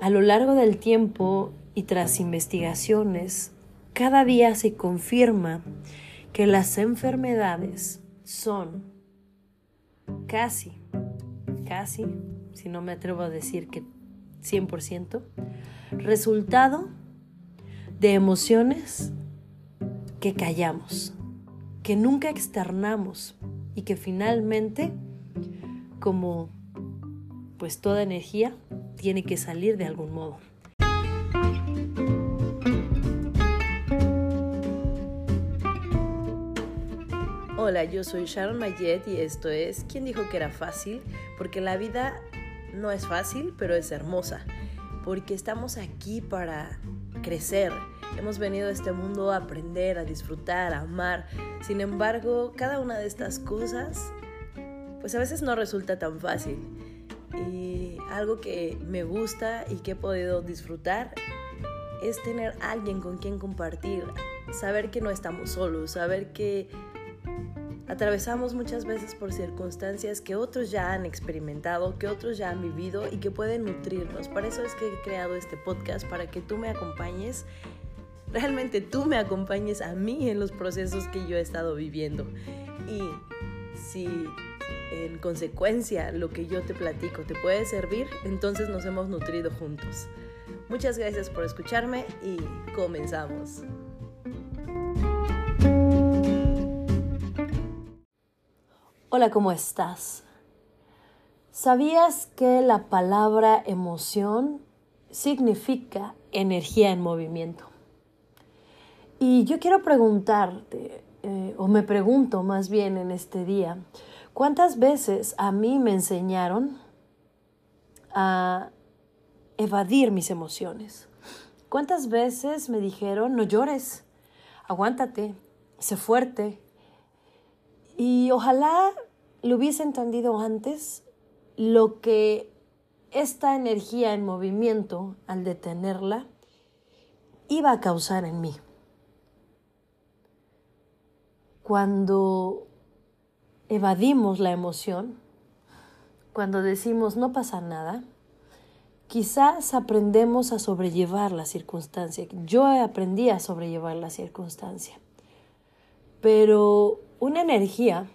a lo largo del tiempo y tras investigaciones, cada día se confirma que las enfermedades son casi, casi, si no me atrevo a decir que 100%, resultado de emociones que callamos, que nunca externamos y que finalmente, como pues toda energía, tiene que salir de algún modo. Hola, yo soy Sharon Mayet y esto es ¿Quién dijo que era fácil? Porque la vida no es fácil, pero es hermosa. Porque estamos aquí para crecer. Hemos venido a este mundo a aprender, a disfrutar, a amar. Sin embargo, cada una de estas cosas, pues a veces no resulta tan fácil. Y algo que me gusta y que he podido disfrutar es tener alguien con quien compartir, saber que no estamos solos, saber que atravesamos muchas veces por circunstancias que otros ya han experimentado, que otros ya han vivido y que pueden nutrirnos. Para eso es que he creado este podcast, para que tú me acompañes, realmente tú me acompañes a mí en los procesos que yo he estado viviendo. Y si en consecuencia lo que yo te platico te puede servir, entonces nos hemos nutrido juntos. Muchas gracias por escucharme y comenzamos. Hola, ¿cómo estás? ¿Sabías que la palabra emoción significa energía en movimiento? Y yo quiero preguntarte, eh, o me pregunto más bien en este día, ¿Cuántas veces a mí me enseñaron a evadir mis emociones? ¿Cuántas veces me dijeron, no llores, aguántate, sé fuerte? Y ojalá lo hubiese entendido antes lo que esta energía en movimiento, al detenerla, iba a causar en mí. Cuando evadimos la emoción, cuando decimos no pasa nada, quizás aprendemos a sobrellevar la circunstancia. Yo aprendí a sobrellevar la circunstancia. Pero una energía,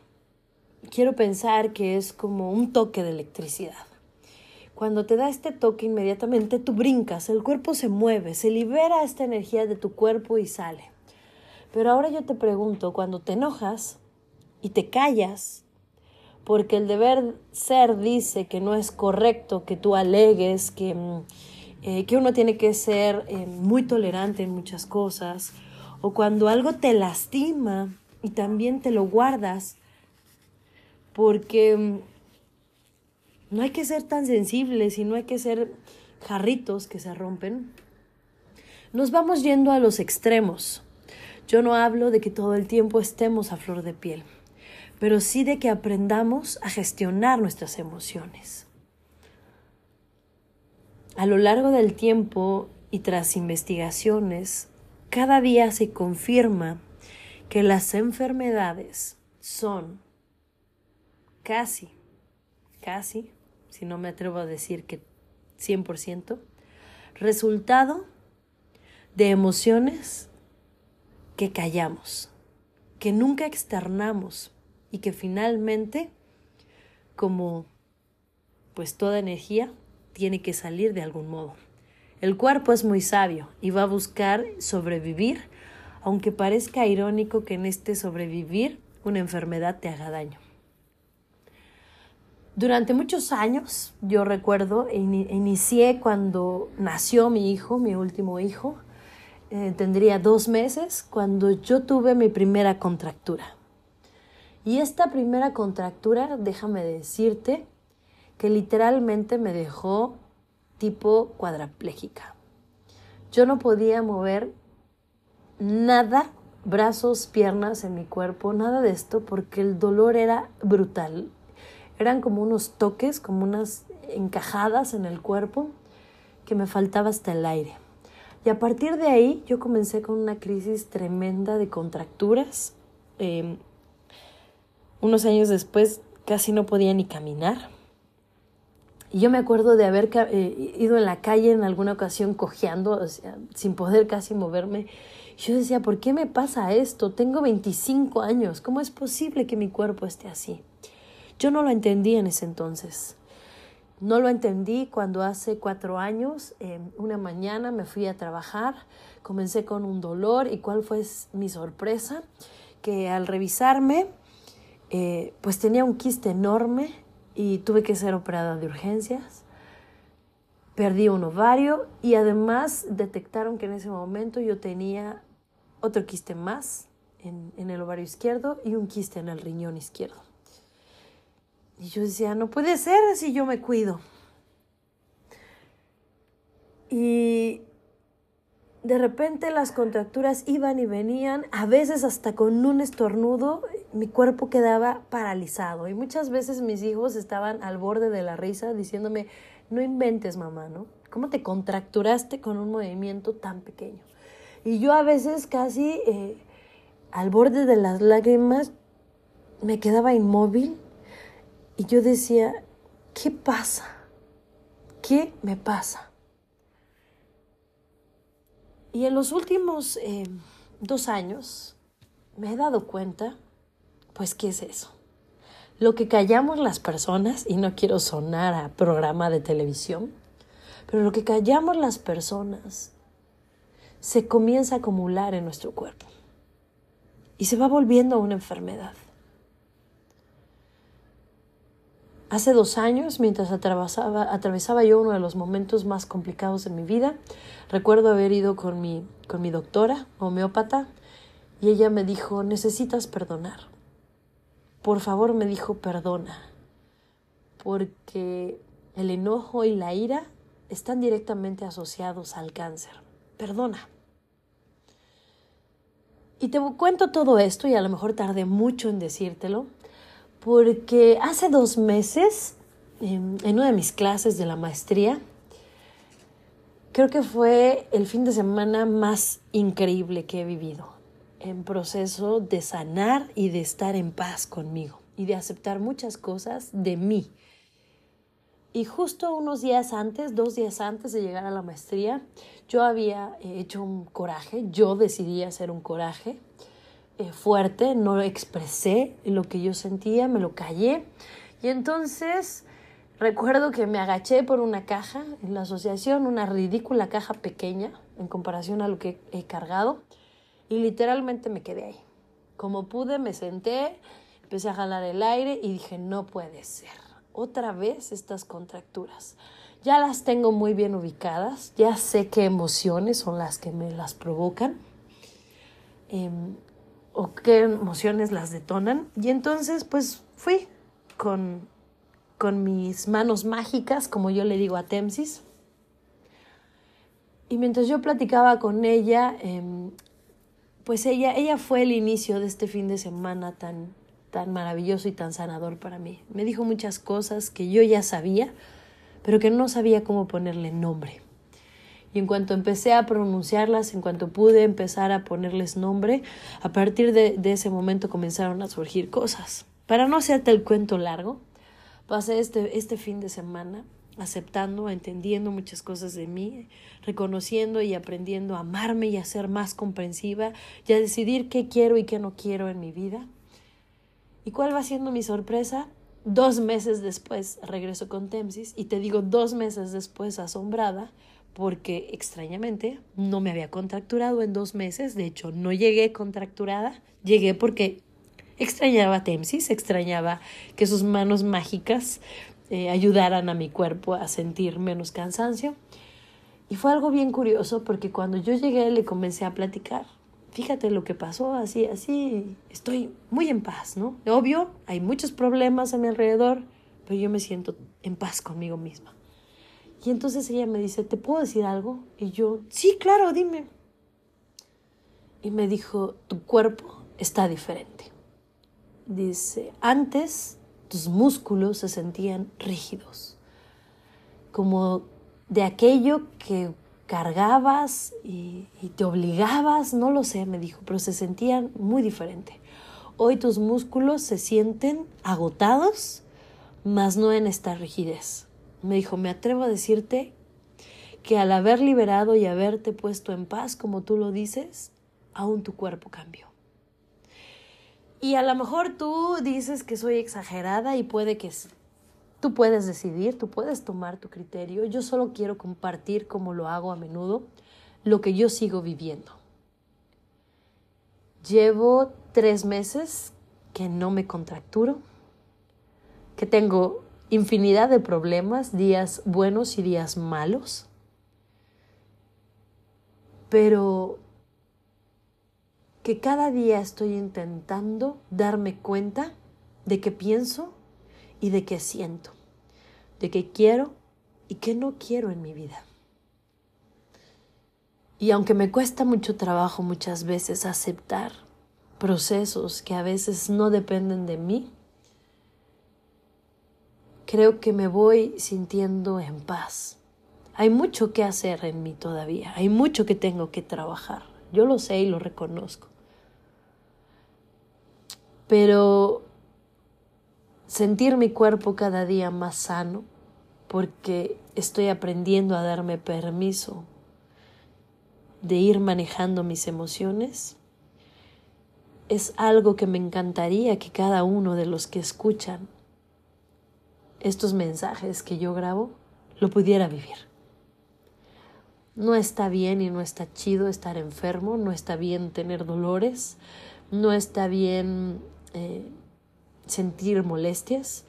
quiero pensar que es como un toque de electricidad. Cuando te da este toque, inmediatamente tú brincas, el cuerpo se mueve, se libera esta energía de tu cuerpo y sale. Pero ahora yo te pregunto, cuando te enojas, y te callas, porque el deber ser dice que no es correcto que tú alegues, que, mm, eh, que uno tiene que ser eh, muy tolerante en muchas cosas, o cuando algo te lastima y también te lo guardas, porque mm, no hay que ser tan sensibles y no hay que ser jarritos que se rompen. Nos vamos yendo a los extremos. Yo no hablo de que todo el tiempo estemos a flor de piel pero sí de que aprendamos a gestionar nuestras emociones. A lo largo del tiempo y tras investigaciones, cada día se confirma que las enfermedades son casi, casi, si no me atrevo a decir que 100%, resultado de emociones que callamos, que nunca externamos y que finalmente, como pues toda energía, tiene que salir de algún modo. El cuerpo es muy sabio y va a buscar sobrevivir, aunque parezca irónico que en este sobrevivir una enfermedad te haga daño. Durante muchos años, yo recuerdo, inicié cuando nació mi hijo, mi último hijo, eh, tendría dos meses, cuando yo tuve mi primera contractura. Y esta primera contractura, déjame decirte, que literalmente me dejó tipo cuadraplégica. Yo no podía mover nada, brazos, piernas en mi cuerpo, nada de esto, porque el dolor era brutal. Eran como unos toques, como unas encajadas en el cuerpo que me faltaba hasta el aire. Y a partir de ahí yo comencé con una crisis tremenda de contracturas. Em, unos años después casi no podía ni caminar. Y yo me acuerdo de haber eh, ido en la calle en alguna ocasión cojeando, sin poder casi moverme. Yo decía, ¿por qué me pasa esto? Tengo 25 años, ¿cómo es posible que mi cuerpo esté así? Yo no lo entendí en ese entonces. No lo entendí cuando hace cuatro años, una mañana me fui a trabajar, comencé con un dolor y cuál fue mi sorpresa, que al revisarme, eh, pues tenía un quiste enorme y tuve que ser operada de urgencias. Perdí un ovario y además detectaron que en ese momento yo tenía otro quiste más en, en el ovario izquierdo y un quiste en el riñón izquierdo. Y yo decía, no puede ser si yo me cuido. Y de repente las contracturas iban y venían, a veces hasta con un estornudo mi cuerpo quedaba paralizado y muchas veces mis hijos estaban al borde de la risa diciéndome, no inventes mamá, ¿no? ¿Cómo te contracturaste con un movimiento tan pequeño? Y yo a veces casi eh, al borde de las lágrimas me quedaba inmóvil y yo decía, ¿qué pasa? ¿Qué me pasa? Y en los últimos eh, dos años me he dado cuenta, pues, ¿qué es eso? Lo que callamos las personas, y no quiero sonar a programa de televisión, pero lo que callamos las personas se comienza a acumular en nuestro cuerpo y se va volviendo una enfermedad. Hace dos años, mientras atravesaba, atravesaba yo uno de los momentos más complicados de mi vida, recuerdo haber ido con mi, con mi doctora, homeópata, y ella me dijo, necesitas perdonar. Por favor, me dijo, perdona, porque el enojo y la ira están directamente asociados al cáncer. Perdona. Y te cuento todo esto, y a lo mejor tardé mucho en decírtelo, porque hace dos meses, en, una de mis clases de la maestría, creo que fue el fin de semana más increíble que he vivido, en proceso de sanar y de estar en paz conmigo y de aceptar muchas cosas de mí. Y justo unos días antes, dos días antes de llegar a la maestría, yo había hecho un coraje, yo decidí hacer un coraje eh, fuerte, no expresé lo que yo sentía, me lo callé. Y entonces recuerdo que me agaché por una caja en la asociación, una ridícula caja pequeña en comparación a lo que he cargado, y literalmente me quedé ahí. Como pude, me senté, empecé a jalar el aire y dije, no puede ser. Otra vez estas contracturas. Ya las tengo muy bien ubicadas, ya sé qué emociones son las que me las provocan. Em, o qué emociones las detonan. Y entonces pues fui con, con mis manos mágicas, como yo le digo a Temsis. Y mientras yo platicaba con ella, em, pues ella, ella fue el inicio de este fin de semana tan, tan maravilloso y tan sanador para mí. Me dijo muchas cosas que yo ya sabía, pero que no sabía cómo ponerle nombre. Y en cuanto empecé a pronunciarlas, en cuanto pude empezar a ponerles nombre, a partir de, ese momento comenzaron a surgir cosas. Para no hacerte el cuento largo, pasé este, este fin de semana aceptando, entendiendo muchas cosas de mí, reconociendo y aprendiendo a amarme y a ser más comprensiva y a decidir qué quiero y qué no quiero en mi vida. ¿Y cuál va siendo mi sorpresa? Dos meses después regreso con Temsis y te digo dos meses después asombrada porque extrañamente no me había contracturado en dos meses, de hecho no llegué contracturada, llegué porque extrañaba a Temsis, extrañaba que sus manos mágicas eh, ayudaran a mi cuerpo a sentir menos cansancio. Y fue algo bien curioso porque cuando yo llegué le comencé a platicar. Fíjate lo que pasó, así, así, estoy muy en paz, ¿no? Obvio, hay muchos problemas a mi alrededor, pero yo me siento en paz conmigo misma. Y entonces ella me dice, ¿te puedo decir algo? Y yo, sí, claro, dime. Y me dijo, tu cuerpo está diferente. Dice, antes tus músculos se sentían rígidos, como de aquello que cargabas y, te obligabas, no lo sé, me dijo, pero se sentían muy diferente. Hoy tus músculos se sienten agotados, mas no en esta rigidez Me dijo, me atrevo a decirte que al haber liberado y haberte puesto en paz, como tú lo dices, aún tu cuerpo cambió. Y a lo mejor tú dices que soy exagerada y puede que tú puedes decidir, tú puedes tomar tu criterio. Yo solo quiero compartir, como lo hago a menudo, lo que yo sigo viviendo. Llevo tres meses que no me contracturo, que tengo infinidad de problemas, días buenos y días malos, pero que cada día estoy intentando darme cuenta de qué pienso y de qué siento, de qué quiero y qué no quiero en mi vida. Y aunque me cuesta mucho trabajo muchas veces aceptar procesos que a veces no dependen de mí, creo que me voy sintiendo en paz. Hay mucho que hacer en mí todavía, hay mucho que tengo que trabajar. Yo lo sé y lo reconozco. Pero sentir mi cuerpo cada día más sano, porque estoy aprendiendo a darme permiso de ir manejando mis emociones, es algo que me encantaría que cada uno de los que escuchan estos mensajes que yo grabo lo pudiera vivir. No está bien y no está chido estar enfermo, no está bien tener dolores, no está bien eh, sentir molestias.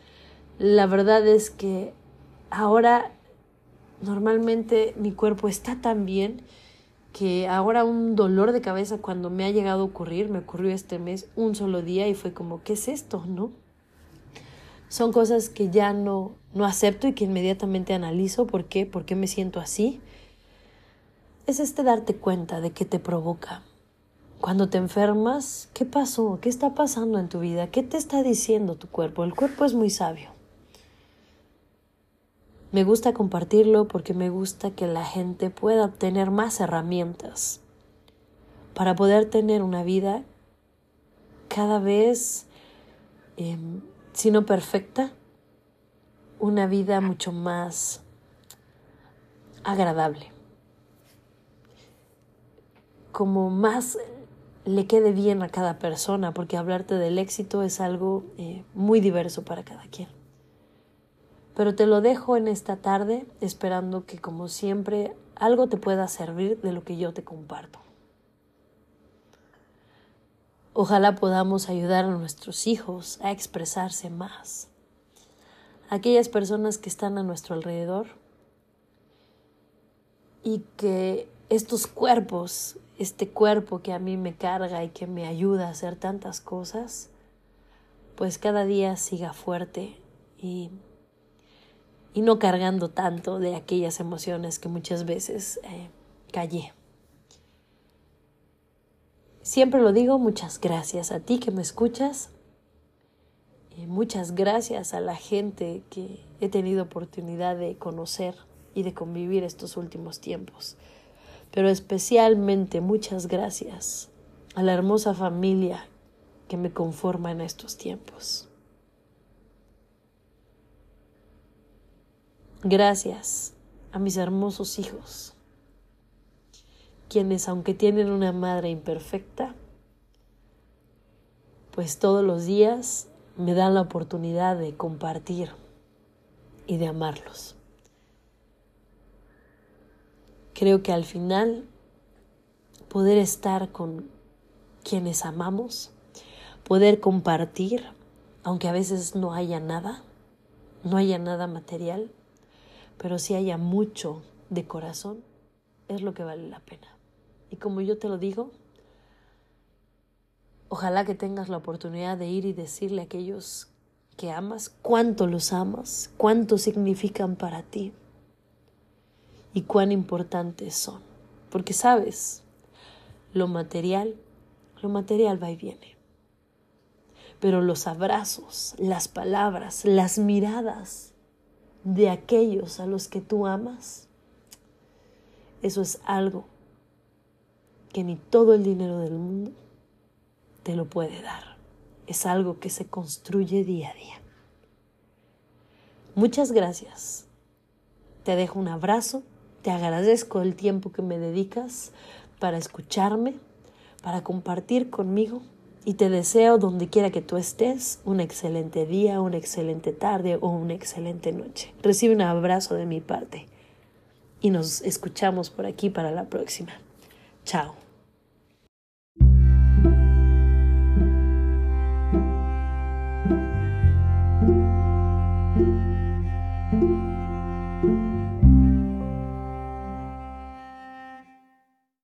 La verdad es que ahora normalmente mi cuerpo está tan bien que ahora un dolor de cabeza cuando me ha llegado a ocurrir, me ocurrió este mes un solo día y fue como, ¿qué es esto? ¿No? Son cosas que ya no, no acepto y que inmediatamente analizo. ¿Por qué? ¿Por qué me siento así? Es este darte cuenta de qué te provoca. Cuando te enfermas, ¿qué pasó? ¿Qué está pasando en tu vida? ¿Qué te está diciendo tu cuerpo? El cuerpo es muy sabio. Me gusta compartirlo porque me gusta que la gente pueda tener más herramientas para poder tener una vida cada vez, em, si no perfecta, una vida mucho más agradable. Como más le quede bien a cada persona, porque hablarte del éxito es algo eh, muy diverso para cada quien. Pero te lo dejo en esta tarde esperando que como siempre algo te pueda servir de lo que yo te comparto. Ojalá podamos ayudar a nuestros hijos a expresarse más. Aquellas personas que están a nuestro alrededor y que estos cuerpos, este cuerpo que a mí me carga y que me ayuda a hacer tantas cosas, pues cada día siga fuerte y y no cargando tanto de aquellas emociones que muchas veces eh, callé. Siempre lo digo, muchas gracias a ti que me escuchas y muchas gracias a la gente que he tenido oportunidad de conocer y de convivir estos últimos tiempos. Pero especialmente muchas gracias a la hermosa familia que me conforma en estos tiempos. Gracias a mis hermosos hijos, quienes aunque tienen una madre imperfecta, pues todos los días me dan la oportunidad de compartir y de amarlos. Creo que al final poder estar con quienes amamos, poder compartir, aunque a veces no haya nada, no haya nada material, pero si haya mucho de corazón, es lo que vale la pena. Y como yo te lo digo, ojalá que tengas la oportunidad de ir y decirle a aquellos que amas cuánto los amas, cuánto significan para ti y cuán importantes son. Porque sabes, lo material, lo material va y viene. Pero los abrazos, las palabras, las miradas, de aquellos a los que tú amas, eso es algo que ni todo el dinero del mundo te lo puede dar. Es algo que se construye día a día. Muchas gracias Te dejo un abrazo, te agradezco el tiempo que me dedicas para escucharme, para compartir conmigo y te deseo donde quiera que tú estés un excelente día, una excelente tarde o una excelente noche. Recibe un abrazo de mi parte y nos escuchamos por aquí para la próxima. Chao.